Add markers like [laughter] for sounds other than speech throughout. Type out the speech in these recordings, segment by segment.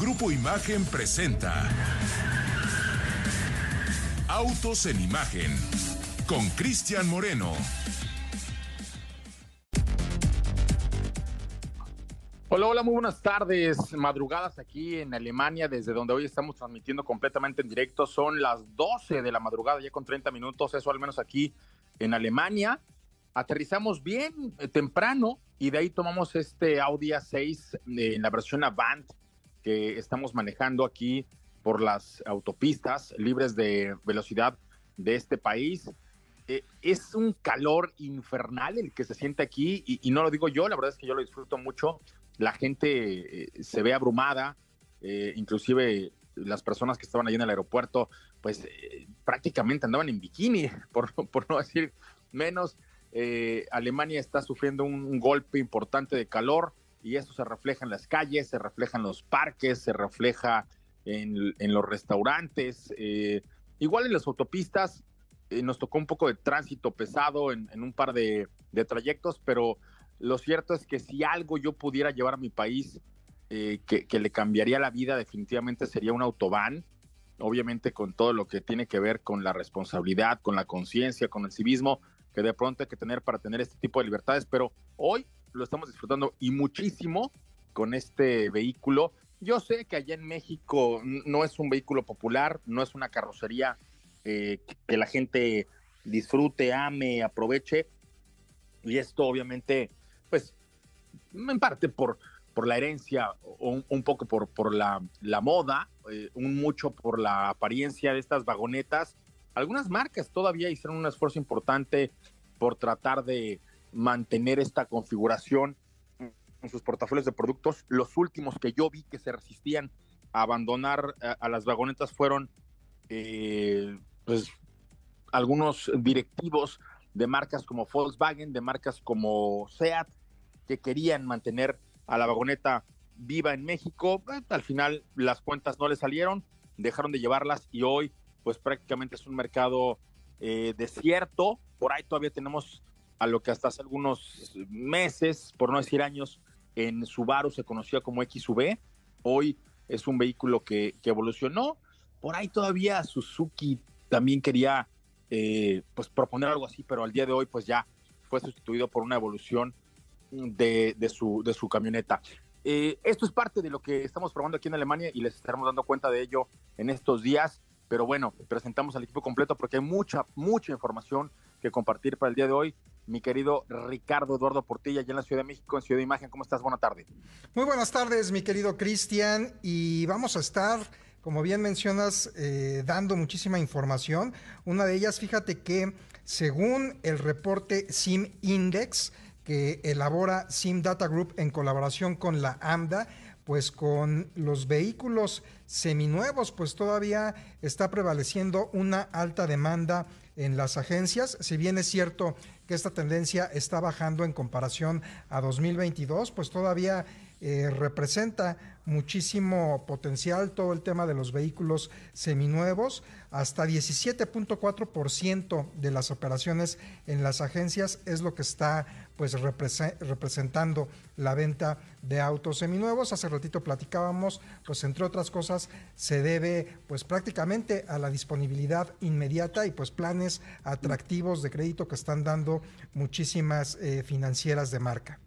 Grupo Imagen presenta Autos en Imagen con Cristian Moreno. Hola, hola, muy buenas tardes. Madrugadas aquí en Alemania, desde donde hoy estamos transmitiendo completamente en directo. Son las 12 de la madrugada, ya con 30 minutos, eso al menos aquí en Alemania. Aterrizamos bien eh, temprano y de ahí tomamos este Audi A6 en la versión Avant que estamos manejando aquí por las autopistas libres de velocidad de este país. Eh, es un calor infernal el que se siente aquí y, no lo digo yo, la verdad es que yo lo disfruto mucho. La gente eh, se ve abrumada, eh, inclusive las personas que estaban allí en el aeropuerto, pues prácticamente andaban en bikini, [laughs] por, por no decir menos. Alemania está sufriendo un golpe importante de calor y eso se refleja en las calles, se refleja en los parques, se refleja en, los restaurantes, eh, igual en las autopistas. Eh, nos tocó un poco de tránsito pesado en, un par de, trayectos, pero lo cierto es que si algo yo pudiera llevar a mi país eh, que, que, le cambiaría la vida, definitivamente sería un autobán, obviamente con todo lo que tiene que ver con la responsabilidad, con la conciencia, con el civismo, que de pronto hay que tener para tener este tipo de libertades, pero hoy lo estamos disfrutando y muchísimo con este vehículo. Yo sé que allá en México no es un vehículo popular, no es una carrocería eh, que la gente disfrute, ame, aproveche. Y esto obviamente, pues, en parte por, por la herencia, un, poco por, por la, la moda, eh, un mucho por la apariencia de estas vagonetas. Algunas marcas todavía hicieron un esfuerzo importante por tratar de, mantener esta configuración en sus portafolios de productos. Los últimos que yo vi que se resistían a abandonar a, las vagonetas fueron eh, pues, algunos directivos de marcas como Volkswagen, de marcas como Seat, que querían mantener a la vagoneta viva en México. Eh, al final las cuentas no le salieron, dejaron de llevarlas y hoy pues prácticamente es un mercado eh, desierto. Por ahí todavía tenemos a lo que hasta hace algunos meses, por no decir años, en Subaru se conocía como XV. Hoy es un vehículo que, evolucionó. Por ahí todavía Suzuki también quería eh, pues proponer algo así, pero al día de hoy pues ya fue sustituido por una evolución de, su, de su camioneta. Eh, esto es parte de lo que estamos probando aquí en Alemania y les estaremos dando cuenta de ello en estos días. Pero bueno, presentamos al equipo completo porque hay mucha, mucha información que compartir para el día de hoy mi querido Ricardo Eduardo Portilla, allá en la Ciudad de México, en Ciudad de Imagen. ¿Cómo estás? Buena tarde. Muy buenas tardes, mi querido Cristian. Y vamos a estar, como bien mencionas, eh, dando muchísima información. Una de ellas, fíjate que según el reporte SIM Index, que elabora SIM Data Group en colaboración con la AMDA, pues con los vehículos seminuevos, pues todavía está prevaleciendo una alta demanda en las agencias. Si bien es cierto que esta tendencia está bajando en comparación a 2022, pues todavía eh, representa muchísimo potencial todo el tema de los vehículos seminuevos. Hasta 17.4% de las operaciones en las agencias es lo que está pues representando la venta de autos seminuevos. Hace ratito platicábamos, pues entre otras cosas se debe pues prácticamente a la disponibilidad inmediata y pues planes atractivos de crédito que están dando muchísimas eh, financieras de marca.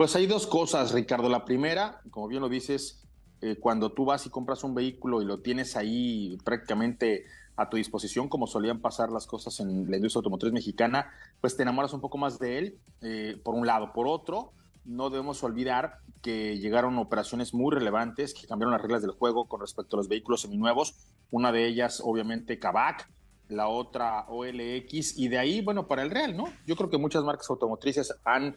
Pues hay dos cosas, Ricardo. La primera, como bien lo dices, eh, cuando tú vas y compras un vehículo y lo tienes ahí prácticamente a tu disposición, como solían pasar las cosas en la industria automotriz mexicana, pues te enamoras un poco más de él, eh, por un lado. Por otro, no debemos olvidar que llegaron operaciones muy relevantes que cambiaron las reglas del juego con respecto a los vehículos seminuevos. Una de ellas, obviamente, Kavak, la otra OLX, y de ahí, bueno, para el Real, ¿no? Yo creo que muchas marcas automotrices han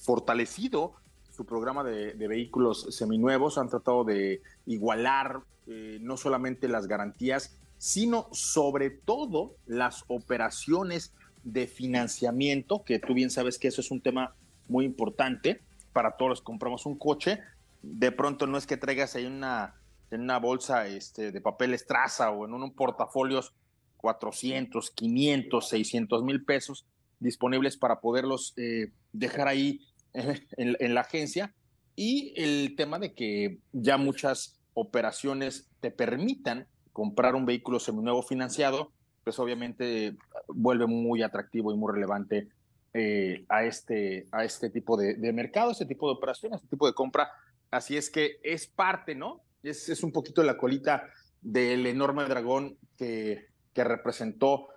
fortalecido su programa de, vehículos seminuevos, han tratado de igualar eh, no solamente las garantías, sino sobre todo las operaciones de financiamiento, que tú bien sabes que eso es un tema muy importante para todos los que compramos un coche. De pronto no es que traigas ahí una, en una bolsa este, de papel estraza o en un, portafolios 400, 500, 600 mil pesos disponibles para poderlos eh, dejar ahí en, la agencia, y el tema de que ya muchas operaciones te permitan comprar un vehículo seminuevo financiado, pues obviamente vuelve muy atractivo y muy relevante eh, a, este, a este tipo de, de mercado, este tipo de operaciones, este tipo de compra. Así es que es parte, ¿no? Es, es un poquito la colita del enorme dragón que, que representó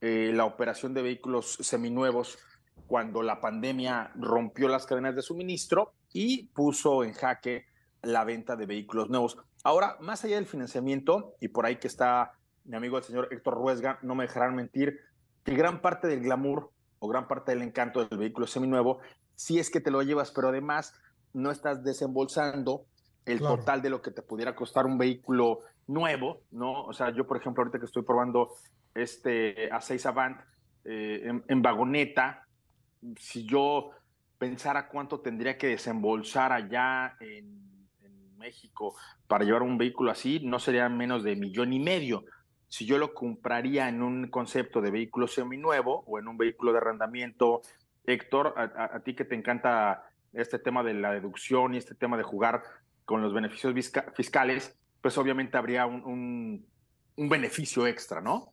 eh, la operación de vehículos seminuevos cuando la pandemia rompió las cadenas de suministro y puso en jaque la venta de vehículos nuevos. Ahora, más allá del financiamiento, y por ahí que está mi amigo el señor Héctor Ruesga, no me dejarán mentir, que gran parte del glamour o gran parte del encanto del vehículo seminuevo, si es que te lo llevas, pero además no estás desembolsando el total de lo que te pudiera costar un vehículo nuevo, ¿no? O sea, yo, por ejemplo, ahorita que estoy probando este A6 Avant eh, en, vagoneta, si yo pensara cuánto tendría que desembolsar allá en, México para llevar un vehículo así, no sería menos de millón y medio. Si yo lo compraría en un concepto de vehículo seminuevo o en un vehículo de arrendamiento, Héctor, a ti que te encanta este tema de la deducción y este tema de jugar con los beneficios fiscales, pues obviamente habría un, un, beneficio extra, ¿no?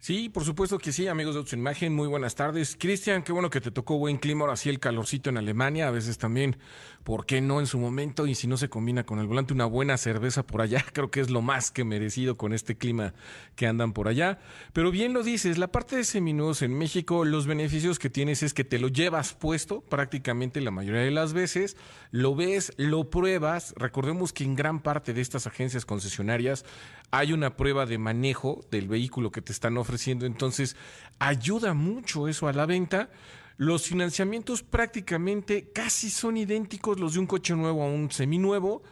Sí, por supuesto que sí, amigos de Ocho Imagen, muy buenas tardes. Cristian, qué bueno que te tocó buen clima, ahora sí el calorcito en Alemania, a veces también, ¿por qué no en su momento? Y si no se combina con el volante, una buena cerveza por allá, [laughs] creo que es lo más que merecido con este clima que andan por allá. Pero bien lo dices, la parte de seminudos en México, los beneficios que tienes es que te lo llevas puesto prácticamente la mayoría de las veces, lo ves, lo pruebas, recordemos que en gran parte de estas agencias concesionarias hay una prueba de manejo del vehículo que te están ofreciendo ofreciendo. Entonces, ayuda mucho eso a la venta. Los financiamientos prácticamente casi son idénticos los de un coche nuevo a un seminuevo.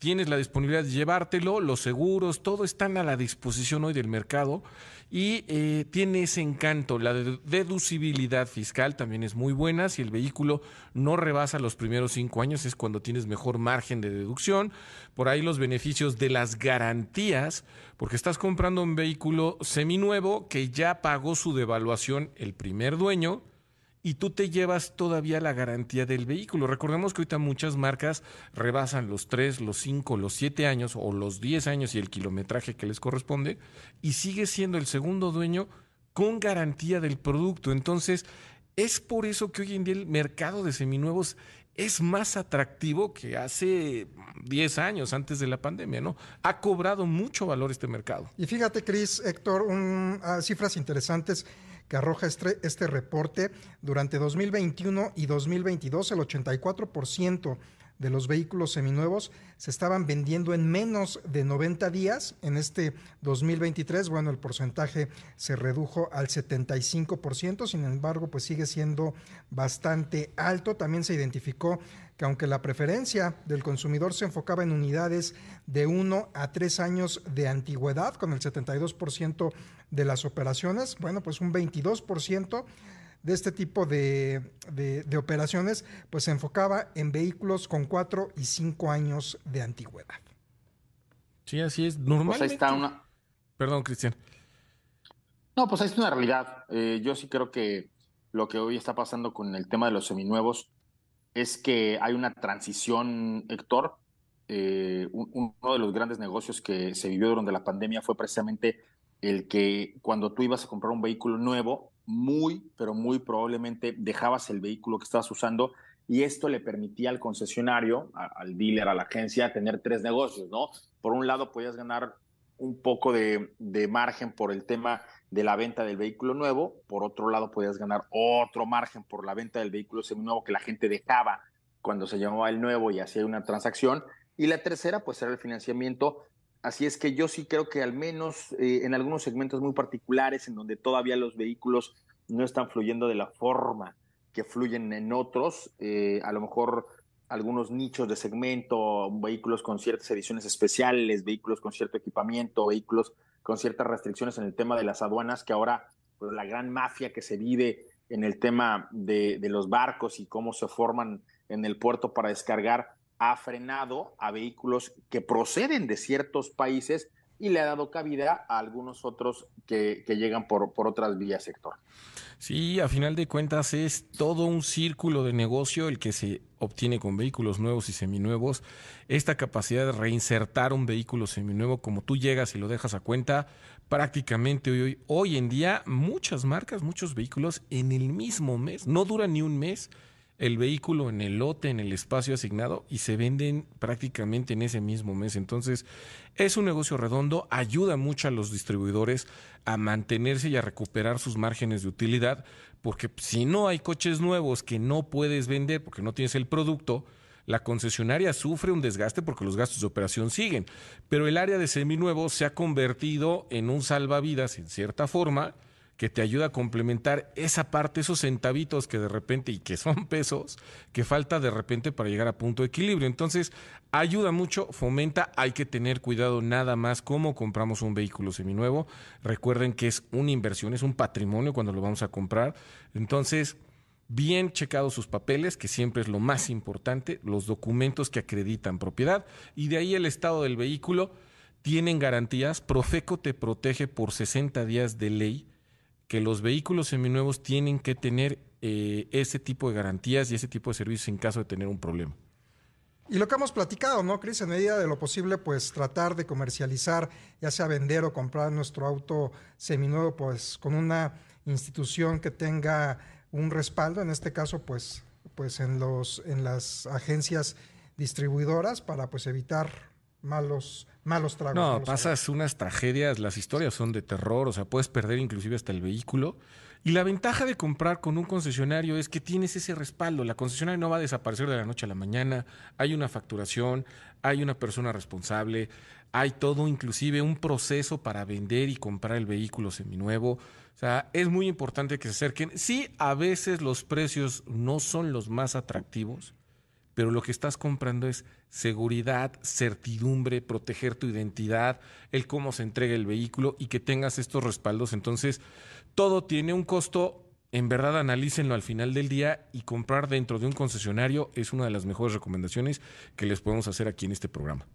Tienes la disponibilidad de llevártelo, los seguros, todo están a la disposición hoy del mercado y eh, tiene ese encanto. La deducibilidad fiscal también es muy buena. Si el vehículo no rebasa los primeros cinco años es cuando tienes mejor margen de deducción. Por ahí los beneficios de las garantías, porque estás comprando un vehículo seminuevo que ya pagó su devaluación el primer dueño y tú te llevas todavía la garantía del vehículo. Recordemos que ahorita muchas marcas rebasan los 3, los 5, los 7 años o los 10 años y el kilometraje que les corresponde y sigue siendo el segundo dueño con garantía del producto. Entonces, es por eso que hoy en día el mercado de seminuevos es más atractivo que hace 10 años antes de la pandemia, ¿no? Ha cobrado mucho valor este mercado. Y fíjate, Cris, Héctor, un, ah, cifras interesantes que arroja este, este reporte, durante 2021 y 2022 el 84% de los vehículos seminuevos se estaban vendiendo en menos de 90 días. En este 2023, bueno, el porcentaje se redujo al 75%, sin embargo, pues sigue siendo bastante alto. También se identificó que aunque la preferencia del consumidor se enfocaba en unidades de 1 a 3 años de antigüedad, con el 72% de las operaciones, bueno, pues un 22% de este tipo de, operaciones, pues se enfocaba en vehículos con cuatro y cinco años de antigüedad. Sí, así es. Normalmente. Pues ahí está una. Perdón, Cristian. No, pues ahí está una realidad. Eh, yo sí creo que lo que hoy está pasando con el tema de los seminuevos es que hay una transición, Héctor. Eh, uno de los grandes negocios que se vivió durante la pandemia fue precisamente el que cuando tú ibas a comprar un vehículo nuevo, muy, pero muy probablemente dejabas el vehículo que estabas usando y esto le permitía al concesionario, al dealer, a la agencia, tener tres negocios, ¿no? Por un lado, podías ganar un poco de, margen por el tema de la venta del vehículo nuevo, por otro lado, podías ganar otro margen por la venta del vehículo seminuevo que la gente dejaba cuando se llamaba el nuevo y hacía una transacción. Y la tercera, pues era el financiamiento Así es que yo sí creo que al menos eh, en algunos segmentos muy particulares en donde todavía los vehículos no están fluyendo de la forma que fluyen en otros, eh, a lo mejor algunos nichos de segmento, vehículos con ciertas ediciones especiales, vehículos con cierto equipamiento, vehículos con ciertas restricciones en el tema de las aduanas, que ahora pues, la gran mafia que se vive en el tema de, de los barcos y cómo se forman en el puerto para descargar, ha frenado a vehículos que proceden de ciertos países y le ha dado cabida a algunos otros que, llegan por, por otras vías sector. Sí, a final de cuentas es todo un círculo de negocio el que se obtiene con vehículos nuevos y seminuevos. Esta capacidad de reinsertar un vehículo seminuevo como tú llegas y lo dejas a cuenta, prácticamente hoy, hoy en día muchas marcas, muchos vehículos en el mismo mes, no dura ni un mes el vehículo en el lote, en el espacio asignado y se venden prácticamente en ese mismo mes. Entonces, es un negocio redondo, ayuda mucho a los distribuidores a mantenerse y a recuperar sus márgenes de utilidad, porque si no hay coches nuevos que no puedes vender porque no tienes el producto, la concesionaria sufre un desgaste porque los gastos de operación siguen. Pero el área de seminuevos se ha convertido en un salvavidas en cierta forma que te ayuda a complementar esa parte, esos centavitos que de repente y que son [laughs] pesos, que falta de repente para llegar a punto de equilibrio. Entonces, ayuda mucho, fomenta, hay que tener cuidado nada más cómo compramos un vehículo seminuevo. Recuerden que es una inversión, es un patrimonio cuando lo vamos a comprar. Entonces, bien checados sus papeles, que siempre es lo más importante, los documentos que acreditan propiedad y de ahí el estado del vehículo. Tienen garantías, Profeco te protege por 60 días de ley que los vehículos seminuevos tienen que tener eh, ese tipo de garantías y ese tipo de servicios en caso de tener un problema. Y lo que hemos platicado, ¿no, Cris? En medida de lo posible, pues tratar de comercializar, ya sea vender o comprar nuestro auto seminuevo, pues con una institución que tenga un respaldo, en este caso, pues, pues en, los, en las agencias distribuidoras para pues evitar malos malos tragos. No, pasas unas tragedias, las historias son de terror, o sea, puedes perder inclusive hasta el vehículo. Y la ventaja de comprar con un concesionario es que tienes ese respaldo. La concesionaria no va a desaparecer de la noche a la mañana. Hay una facturación, hay una persona responsable, hay todo, inclusive un proceso para vender y comprar el vehículo seminuevo. O sea, es muy importante que se acerquen. Sí, a veces los precios no son los más atractivos, pero lo que estás comprando es seguridad, certidumbre, proteger tu identidad, el cómo se entrega el vehículo y que tengas estos respaldos. Entonces, todo tiene un costo. En verdad, analícenlo al final del día y comprar dentro de un concesionario es una de las mejores recomendaciones que les podemos hacer aquí en este programa.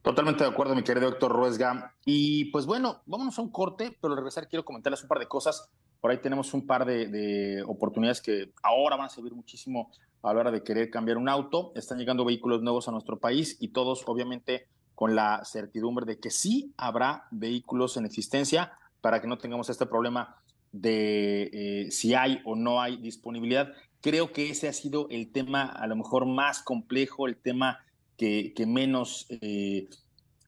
Totalmente de acuerdo, mi querido doctor Ruesga. Y pues bueno, vámonos a un corte, pero al regresar quiero comentarles un par de cosas. Por ahí tenemos un par de, de oportunidades que ahora van a servir muchísimo a la hora de querer cambiar un auto. Están llegando vehículos nuevos a nuestro país y todos obviamente con la certidumbre de que sí habrá vehículos en existencia para que no tengamos este problema de eh, si hay o no hay disponibilidad. Creo que ese ha sido el tema a lo mejor más complejo, el tema que, menos eh,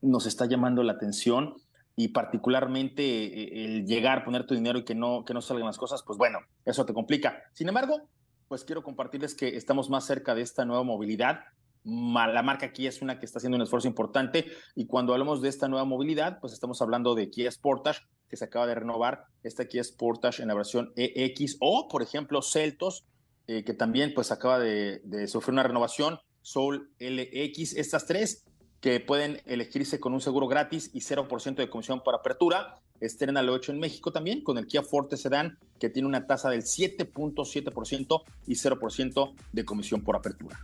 nos está llamando la atención y particularmente eh, el llegar, poner tu dinero y que no, que no salgan las cosas, pues bueno, eso te complica. Sin embargo, pues quiero compartirles que estamos más cerca de esta nueva movilidad. La marca Kia es una que está haciendo un esfuerzo importante y cuando hablamos de esta nueva movilidad, pues estamos hablando de Kia Sportage, que se acaba de renovar, esta Kia Sportage en la versión EX o, por ejemplo, Celtos, eh, que también pues acaba de, de sufrir una renovación, Soul LX, estas tres que pueden elegirse con un seguro gratis y 0% de comisión por apertura. Estrena lo 8 en México también con el Kia Forte Sedan, que tiene una tasa del 7.7% y 0% de comisión por apertura.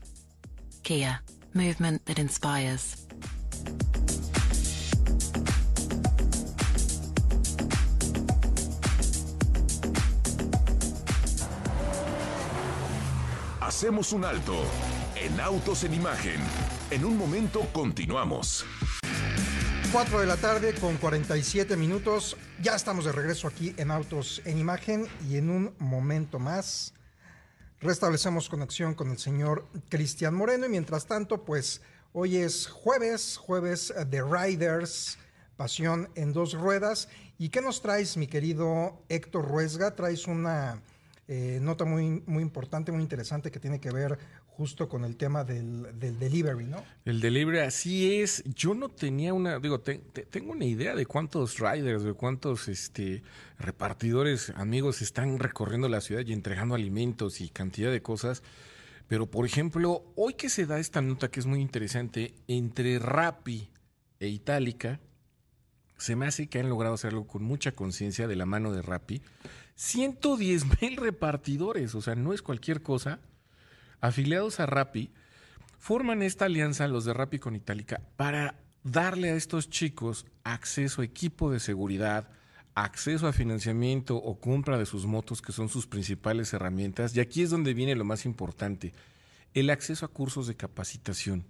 Kia, movement that inspires. Hacemos un alto en Autos en Imagen en un momento continuamos. 4 de la tarde con 47 minutos. Ya estamos de regreso aquí en Autos en Imagen y en un momento más restablecemos conexión con el señor Cristian Moreno y mientras tanto pues hoy es jueves, jueves de Riders, pasión en dos ruedas. ¿Y qué nos traes mi querido Héctor Ruesga? Traes una eh, nota muy, muy importante, muy interesante que tiene que ver justo con el tema del, delivery, ¿no? El delivery, así es. Yo no tenía una, digo, tengo una idea de cuántos riders, de cuántos este, repartidores, amigos están recorriendo la ciudad y entregando alimentos y cantidad de cosas. Pero, por ejemplo, hoy que se da esta nota que es muy interesante, entre Rappi e Itálica, se me hace que han logrado hacerlo con mucha conciencia de la mano de Rappi. 110 mil repartidores, o sea, no es cualquier cosa afiliados a Rappi, forman esta alianza, los de Rappi con Itálica, para darle a estos chicos acceso a equipo de seguridad, acceso a financiamiento o compra de sus motos, que son sus principales herramientas. Y aquí es donde viene lo más importante, el acceso a cursos de capacitación,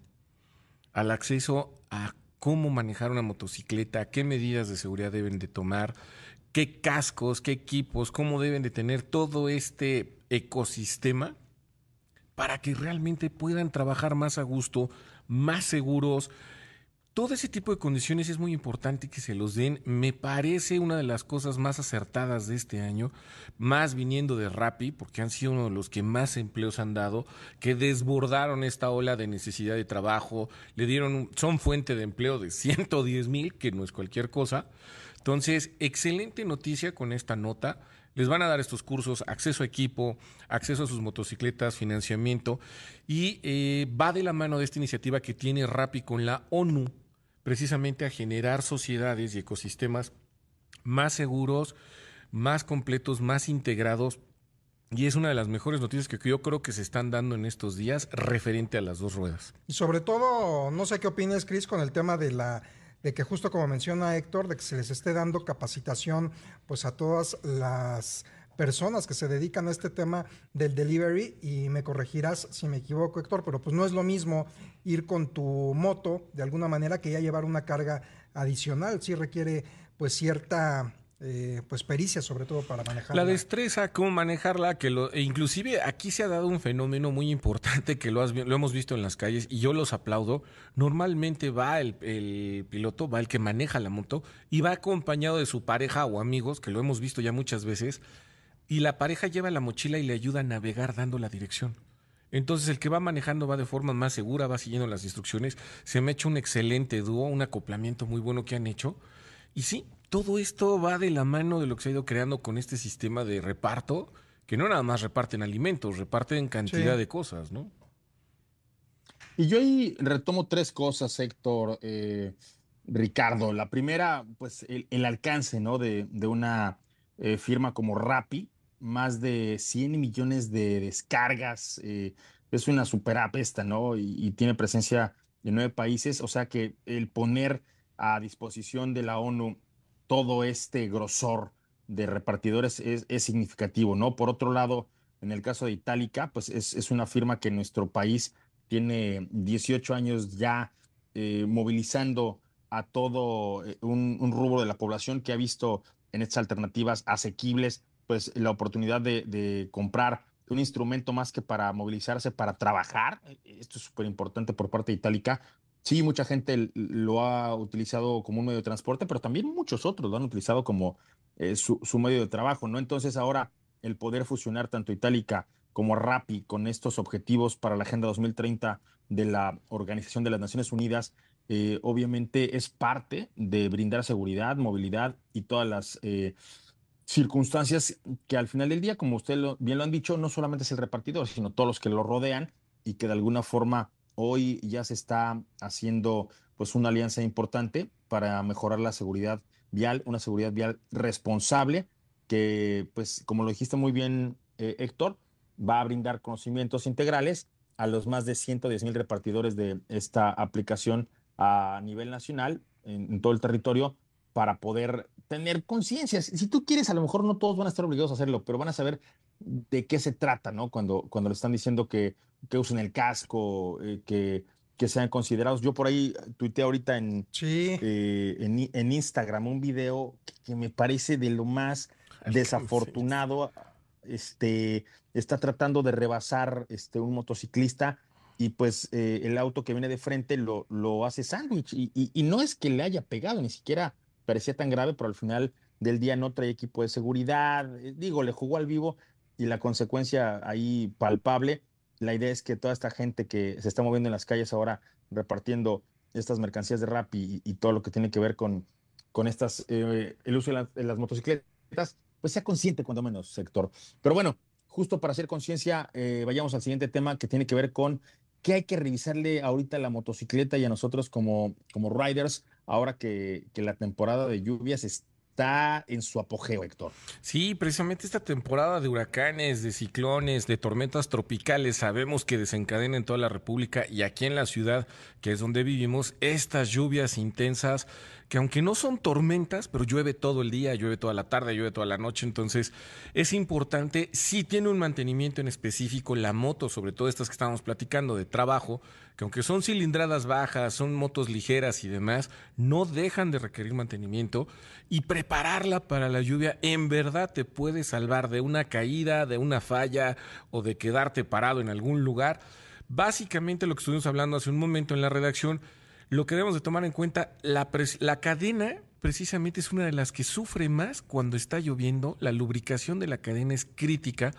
al acceso a cómo manejar una motocicleta, qué medidas de seguridad deben de tomar, qué cascos, qué equipos, cómo deben de tener todo este ecosistema para que realmente puedan trabajar más a gusto, más seguros, todo ese tipo de condiciones es muy importante que se los den. Me parece una de las cosas más acertadas de este año, más viniendo de Rappi, porque han sido uno de los que más empleos han dado, que desbordaron esta ola de necesidad de trabajo, le dieron, son fuente de empleo de [laughs] 110 mil, que no es cualquier cosa. Entonces, excelente noticia con esta nota. Les van a dar estos cursos, acceso a equipo, acceso a sus motocicletas, financiamiento, y eh, va de la mano de esta iniciativa que tiene Rappi con la ONU precisamente a generar sociedades y ecosistemas más seguros, más completos, más integrados. Y es una de las mejores noticias que yo creo que se están dando en estos días referente a las dos ruedas. Y sobre todo, no sé qué opinas, Chris, con el tema de la de que justo como menciona Héctor, de que se les esté dando capacitación pues a todas las personas que se dedican a este tema del delivery y me corregirás si me equivoco, Héctor, pero pues no es lo mismo ir con tu moto de alguna manera que ya llevar una carga adicional, sí requiere pues cierta eh, pues pericia sobre todo para manejarla. La destreza, cómo manejarla, que e inclusive aquí se ha dado un fenómeno muy importante que lo, lo hemos visto en las calles y yo los aplaudo. Normalmente va el, el, piloto, va el que maneja la moto y va acompañado de su pareja o amigos, que lo hemos visto ya muchas veces, y la pareja lleva la mochila y le ayuda a navegar dando la dirección. Entonces el que va manejando va de forma más segura, va siguiendo las instrucciones. Se me ha hecho un excelente dúo, un acoplamiento muy bueno que han hecho. Y sí, todo esto va de la mano de lo que se ha ido creando con este sistema de reparto, que no nada más reparten alimentos, reparten cantidad de cosas, ¿no? Y yo ahí retomo tres cosas, Héctor, eh, Ricardo. La primera, pues el, alcance, ¿no? De, de una eh, firma como Rappi, más de 100 millones de descargas. Eh, es una super app esta, ¿no? Y, tiene presencia en nueve países. O sea que el poner a disposición de la ONU todo este grosor de repartidores es, significativo, ¿no? Por otro lado, en el caso de Itálica, pues es, una firma que en nuestro país tiene 18 años ya eh, movilizando a todo eh, un, rubro de la población que ha visto en estas alternativas asequibles pues la oportunidad de, comprar un instrumento más que para movilizarse, para trabajar. Esto es súper importante por parte de Itálica. Sí, mucha gente lo ha utilizado como un medio de transporte, pero también muchos otros lo han utilizado como eh, su, medio de trabajo, ¿no? Entonces ahora el poder fusionar tanto Itálica como Rappi con estos objetivos para la Agenda 2030 de la Organización de las Naciones Unidas, eh, obviamente es parte de brindar seguridad, movilidad y todas las... Eh, circunstancias que al final del día, como usted bien lo han dicho, no solamente es el repartidor, sino todos los que lo rodean y que de alguna forma hoy ya se está haciendo pues una alianza importante para mejorar la seguridad vial, una seguridad vial responsable que pues como lo dijiste muy bien eh, Héctor, va a brindar conocimientos integrales a los más de 110 mil repartidores de esta aplicación a nivel nacional en todo el territorio para poder tener conciencia. Si tú quieres, a lo mejor no todos van a estar obligados a hacerlo, pero van a saber de qué se trata, ¿no? Cuando, cuando le están diciendo que, que usen el casco, eh, que, que sean considerados. Yo por ahí tuiteé ahorita en, eh, en, Instagram un video que, me parece de lo más desafortunado. Este, está tratando de rebasar este, un motociclista y pues eh, el auto que viene de frente lo, lo hace sándwich y, y, no es que le haya pegado, ni siquiera parecía tan grave, pero al final del día no trae equipo de seguridad. Eh, digo, le jugó al vivo y la consecuencia ahí palpable. La idea es que toda esta gente que se está moviendo en las calles ahora repartiendo estas mercancías de rap y, todo lo que tiene que ver con, con estas, eh, el uso de, las motocicletas, pues sea consciente cuando menos, sector. Pero bueno, justo para hacer conciencia, eh, vayamos al siguiente tema que tiene que ver con qué hay que revisarle ahorita a la motocicleta y a nosotros como, como riders ahora que, la temporada de lluvias está está en su apogeo, Héctor. Sí, precisamente esta temporada de huracanes, de ciclones, de tormentas tropicales, sabemos que desencadena en toda la República y aquí en la ciudad, que es donde vivimos, estas lluvias intensas que aunque no son tormentas, pero llueve todo el día, llueve toda la tarde, llueve toda la noche, entonces es importante, si tiene un mantenimiento en específico, la moto, sobre todo estas que estábamos platicando de trabajo, que aunque son cilindradas bajas, son motos ligeras y demás, no dejan de requerir mantenimiento y prepararla para la lluvia en verdad te puede salvar de una caída, de una falla o de quedarte parado en algún lugar. Básicamente lo que estuvimos hablando hace un momento en la redacción, lo que debemos de tomar en cuenta, la, la cadena precisamente es una de las que sufre más cuando está lloviendo. La lubricación de la cadena es crítica.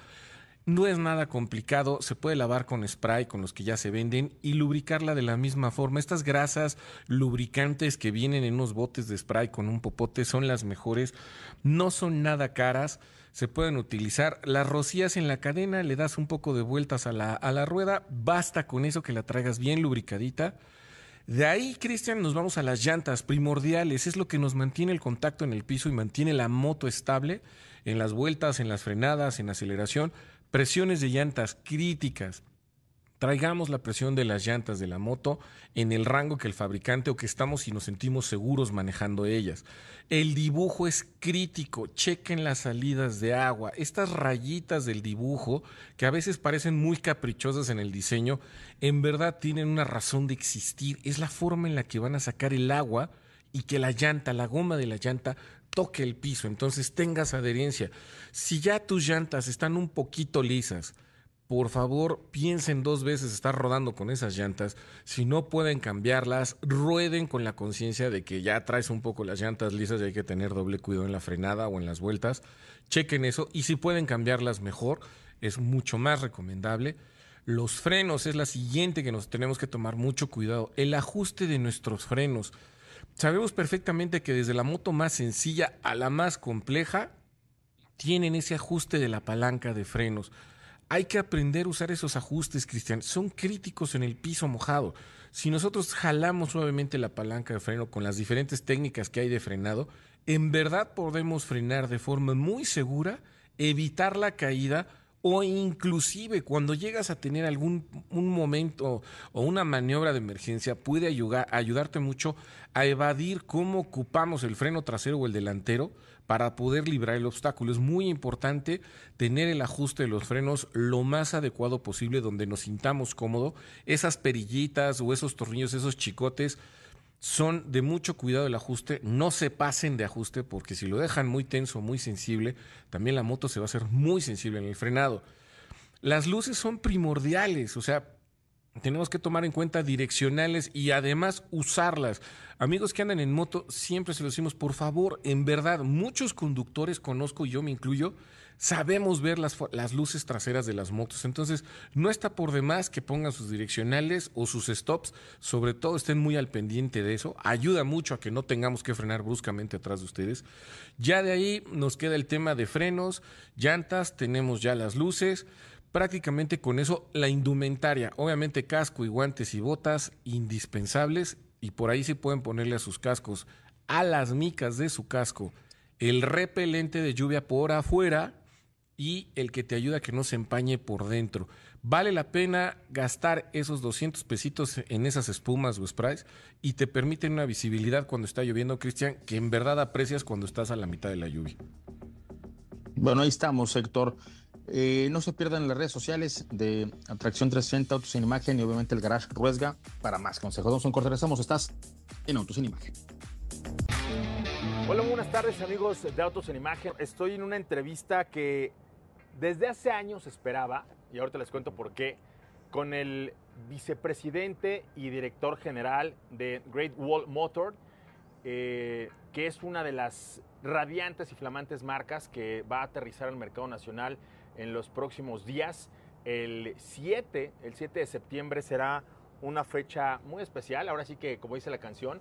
No es nada complicado, se puede lavar con spray, con los que ya se venden, y lubricarla de la misma forma. Estas grasas lubricantes que vienen en unos botes de spray con un popote son las mejores, no son nada caras, se pueden utilizar. Las rocías en la cadena, le das un poco de vueltas a la, a la rueda, basta con eso que la traigas bien lubricadita de ahí, Cristian, nos vamos a las llantas primordiales. Es lo que nos mantiene el contacto en el piso y mantiene la moto estable en las vueltas, en las frenadas, en aceleración. Presiones de llantas críticas traigamos la presión de las llantas de la moto en el rango que el fabricante o que estamos y nos sentimos seguros manejando ellas. El dibujo es crítico, chequen las salidas de agua. Estas rayitas del dibujo, que a veces parecen muy caprichosas en el diseño, en verdad tienen una razón de existir. Es la forma en la que van a sacar el agua y que la llanta, la goma de la llanta, toque el piso, entonces tengas adherencia. Si ya tus llantas están un poquito lisas, por favor piensen dos veces estar rodando con esas llantas. Si no pueden cambiarlas, rueden con la conciencia de que ya traes un poco las llantas lisas y hay que tener doble cuidado en la frenada o en las vueltas. Chequen eso y si pueden cambiarlas mejor, es mucho más recomendable. Los frenos es la siguiente que nos tenemos que tomar mucho cuidado. El ajuste de nuestros frenos. Sabemos perfectamente que desde la moto más sencilla a la más compleja tienen ese ajuste de la palanca de frenos. Hay que aprender a usar esos ajustes, Cristian. Son críticos en el piso mojado. Si nosotros jalamos suavemente la palanca de freno con las diferentes técnicas que hay de frenado, en verdad podemos frenar de forma muy segura, evitar la caída o inclusive cuando llegas a tener algún un momento o una maniobra de emergencia puede ayudar, ayudarte mucho a evadir cómo ocupamos el freno trasero o el delantero para poder librar el obstáculo. Es muy importante tener el ajuste de los frenos lo más adecuado posible donde nos sintamos cómodo. Esas perillitas o esos tornillos, esos chicotes, son de mucho cuidado el ajuste, no se pasen de ajuste porque si lo dejan muy tenso, muy sensible, también la moto se va a hacer muy sensible en el frenado. Las luces son primordiales, o sea, tenemos que tomar en cuenta direccionales y además usarlas. Amigos que andan en moto, siempre se lo decimos, por favor, en verdad, muchos conductores conozco, y yo me incluyo, sabemos ver las, las, luces traseras de las motos. Entonces, no está por demás que pongan sus direccionales o sus stops, sobre todo estén muy al pendiente de eso. Ayuda mucho a que no tengamos que frenar bruscamente atrás de ustedes. Ya de ahí nos queda el tema de frenos, llantas, tenemos ya las luces prácticamente con eso la indumentaria, obviamente casco y guantes y botas indispensables y por ahí se pueden ponerle a sus cascos, a las micas de su casco, el repelente de lluvia por afuera y el que te ayuda a que no se empañe por dentro. Vale la pena gastar esos 200 pesitos en esas espumas o sprays y te permiten una visibilidad cuando está lloviendo, Cristian, que en verdad aprecias cuando estás a la mitad de la lluvia. Bueno, ahí estamos, Héctor. Eh, no se pierdan las redes sociales de Atracción 360, Autos en Imagen y obviamente el Garage Ruesga para más consejos. Vamos un corte, regresamos. Estás en Autos en Imagen. Hola, buenas tardes amigos de Autos en Imagen. Estoy en una entrevista que desde hace años esperaba, y ahorita les cuento por qué, con el vicepresidente y director general de Great Wall Motor, eh, que es una de las radiantes y flamantes marcas que va a aterrizar al mercado nacional en los próximos días. El 7, el 7 de septiembre será una fecha muy especial, ahora sí que como dice la canción,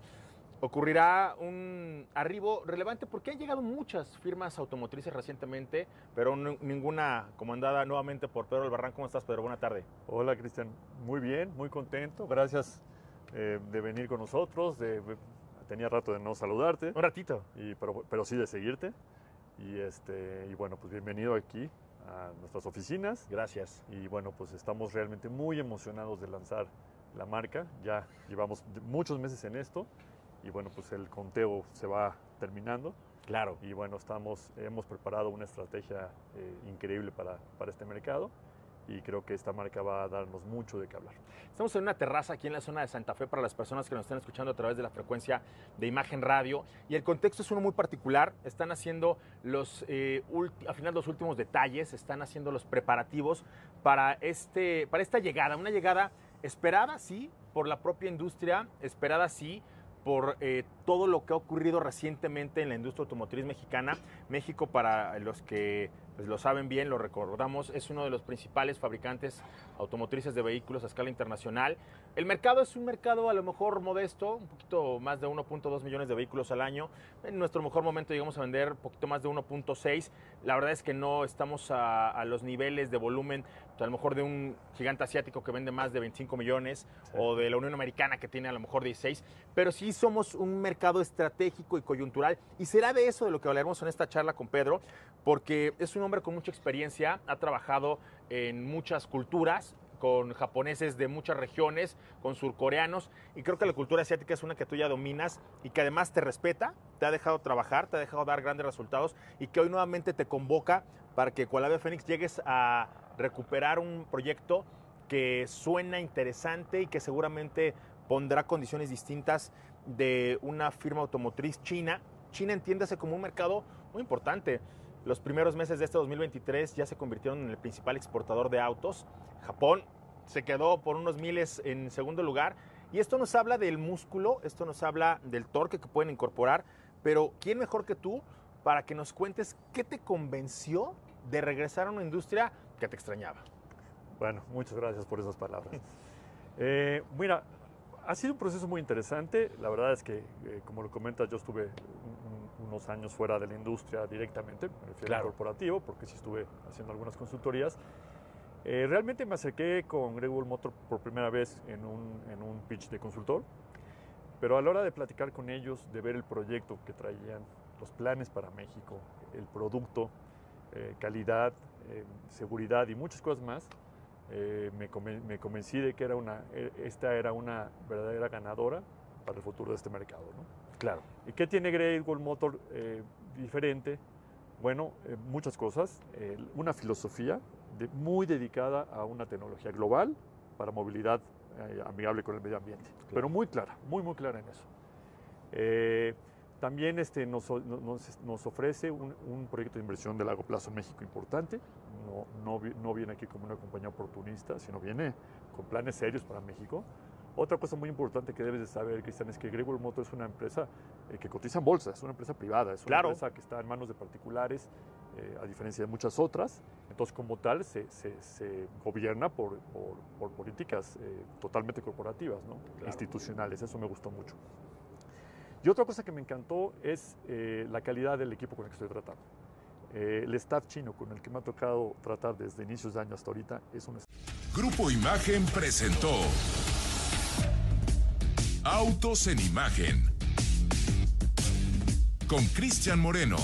ocurrirá un arribo relevante porque han llegado muchas firmas automotrices recientemente, pero ninguna comandada nuevamente por Pedro Albarrán. ¿Cómo estás, Pedro? Buena tarde. Hola, Cristian. Muy bien, muy contento. Gracias eh, de venir con nosotros, de tenía rato de no saludarte, Un ratito. y, pero, pero sí de seguirte. Y, este, y bueno, pues bienvenido aquí a nuestras oficinas. Gracias. Y bueno, pues estamos realmente muy emocionados de lanzar la marca. Ya llevamos muchos meses en esto y bueno, pues el conteo se va terminando. Claro. Y bueno, estamos, hemos preparado una estrategia eh, increíble para, para este mercado y creo que esta marca va a darnos mucho de qué hablar. Estamos en una terraza aquí en la zona de Santa Fe para las personas que nos están escuchando a través de la frecuencia de imagen radio. Y el contexto es uno muy particular. Están haciendo los, eh, al final los últimos detalles, están haciendo los preparativos para, este, para esta llegada. Una llegada esperada, sí, por la propia industria, esperada, sí, por eh, todo lo que ha ocurrido recientemente en la industria automotriz mexicana. México, para los que pues, lo saben bien, lo recordamos, es uno de los principales fabricantes automotrices de vehículos a escala internacional. El mercado es un mercado a lo mejor modesto, un poquito más de 1.2 millones de vehículos al año. En nuestro mejor momento llegamos a vender un poquito más de 1.6. La verdad es que no estamos a, a los niveles de volumen, a lo mejor de un gigante asiático que vende más de 25 millones o de la Unión Americana que tiene a lo mejor 16, pero sí somos un mercado estratégico y coyuntural. Y será de eso de lo que hablaremos en esta charla con Pedro, porque es un hombre con mucha experiencia, ha trabajado en muchas culturas, con japoneses de muchas regiones, con surcoreanos, y creo que la cultura asiática es una que tú ya dominas y que además te respeta, te ha dejado trabajar, te ha dejado dar grandes resultados y que hoy nuevamente te convoca para que Ave Fénix llegues a recuperar un proyecto que suena interesante y que seguramente pondrá condiciones distintas de una firma automotriz china. China entiéndase como un mercado muy importante. Los primeros meses de este 2023 ya se convirtieron en el principal exportador de autos. Japón se quedó por unos miles en segundo lugar. Y esto nos habla del músculo, esto nos habla del torque que pueden incorporar. Pero ¿quién mejor que tú para que nos cuentes qué te convenció de regresar a una industria que te extrañaba? Bueno, muchas gracias por esas palabras. [laughs] Eh, mira, ha sido un proceso muy interesante. La verdad es que, eh, como lo comentas, yo estuve un- un- unos años fuera de la industria directamente, me refiero Claro. al corporativo, porque sí estuve haciendo algunas consultorías. Eh, realmente me acerqué con Wall Motor por primera vez en un, en un pitch de consultor, pero a la hora de platicar con ellos, de ver el proyecto que traían, los planes para México, el producto, eh, calidad, eh, seguridad y muchas cosas más, eh, me, conven- me convencí de que era una, eh, esta era una verdadera ganadora para el futuro de este mercado. ¿no? Claro. ¿Y qué tiene Great Wall Motor eh, diferente? Bueno, eh, muchas cosas. Eh, una filosofía de- muy dedicada a una tecnología global para movilidad amigable con el medio ambiente, pero muy clara, muy, muy clara en eso. También este, nos, nos- nos ofrece un, un proyecto de inversión de largo plazo en México importante. No, no, no viene aquí como una compañía oportunista, sino viene con planes serios para México. Otra cosa muy importante que debes de saber, Cristian, es que Wall Motor es una empresa eh, que cotiza en bolsa, es una empresa privada, es una Claro. empresa que está en manos de particulares, eh, a diferencia de muchas otras. Entonces, como tal, se, se- se gobierna por, por- por políticas eh, totalmente corporativas, ¿no? institucionales. Eso me gustó mucho. Y otra cosa que me encantó es eh, la calidad del equipo con el que estoy tratando. Eh, el staff chino con el que me ha tocado tratar desde inicios de año hasta ahorita es un Grupo Imagen presentó Autos en Imagen con Cristian Moreno.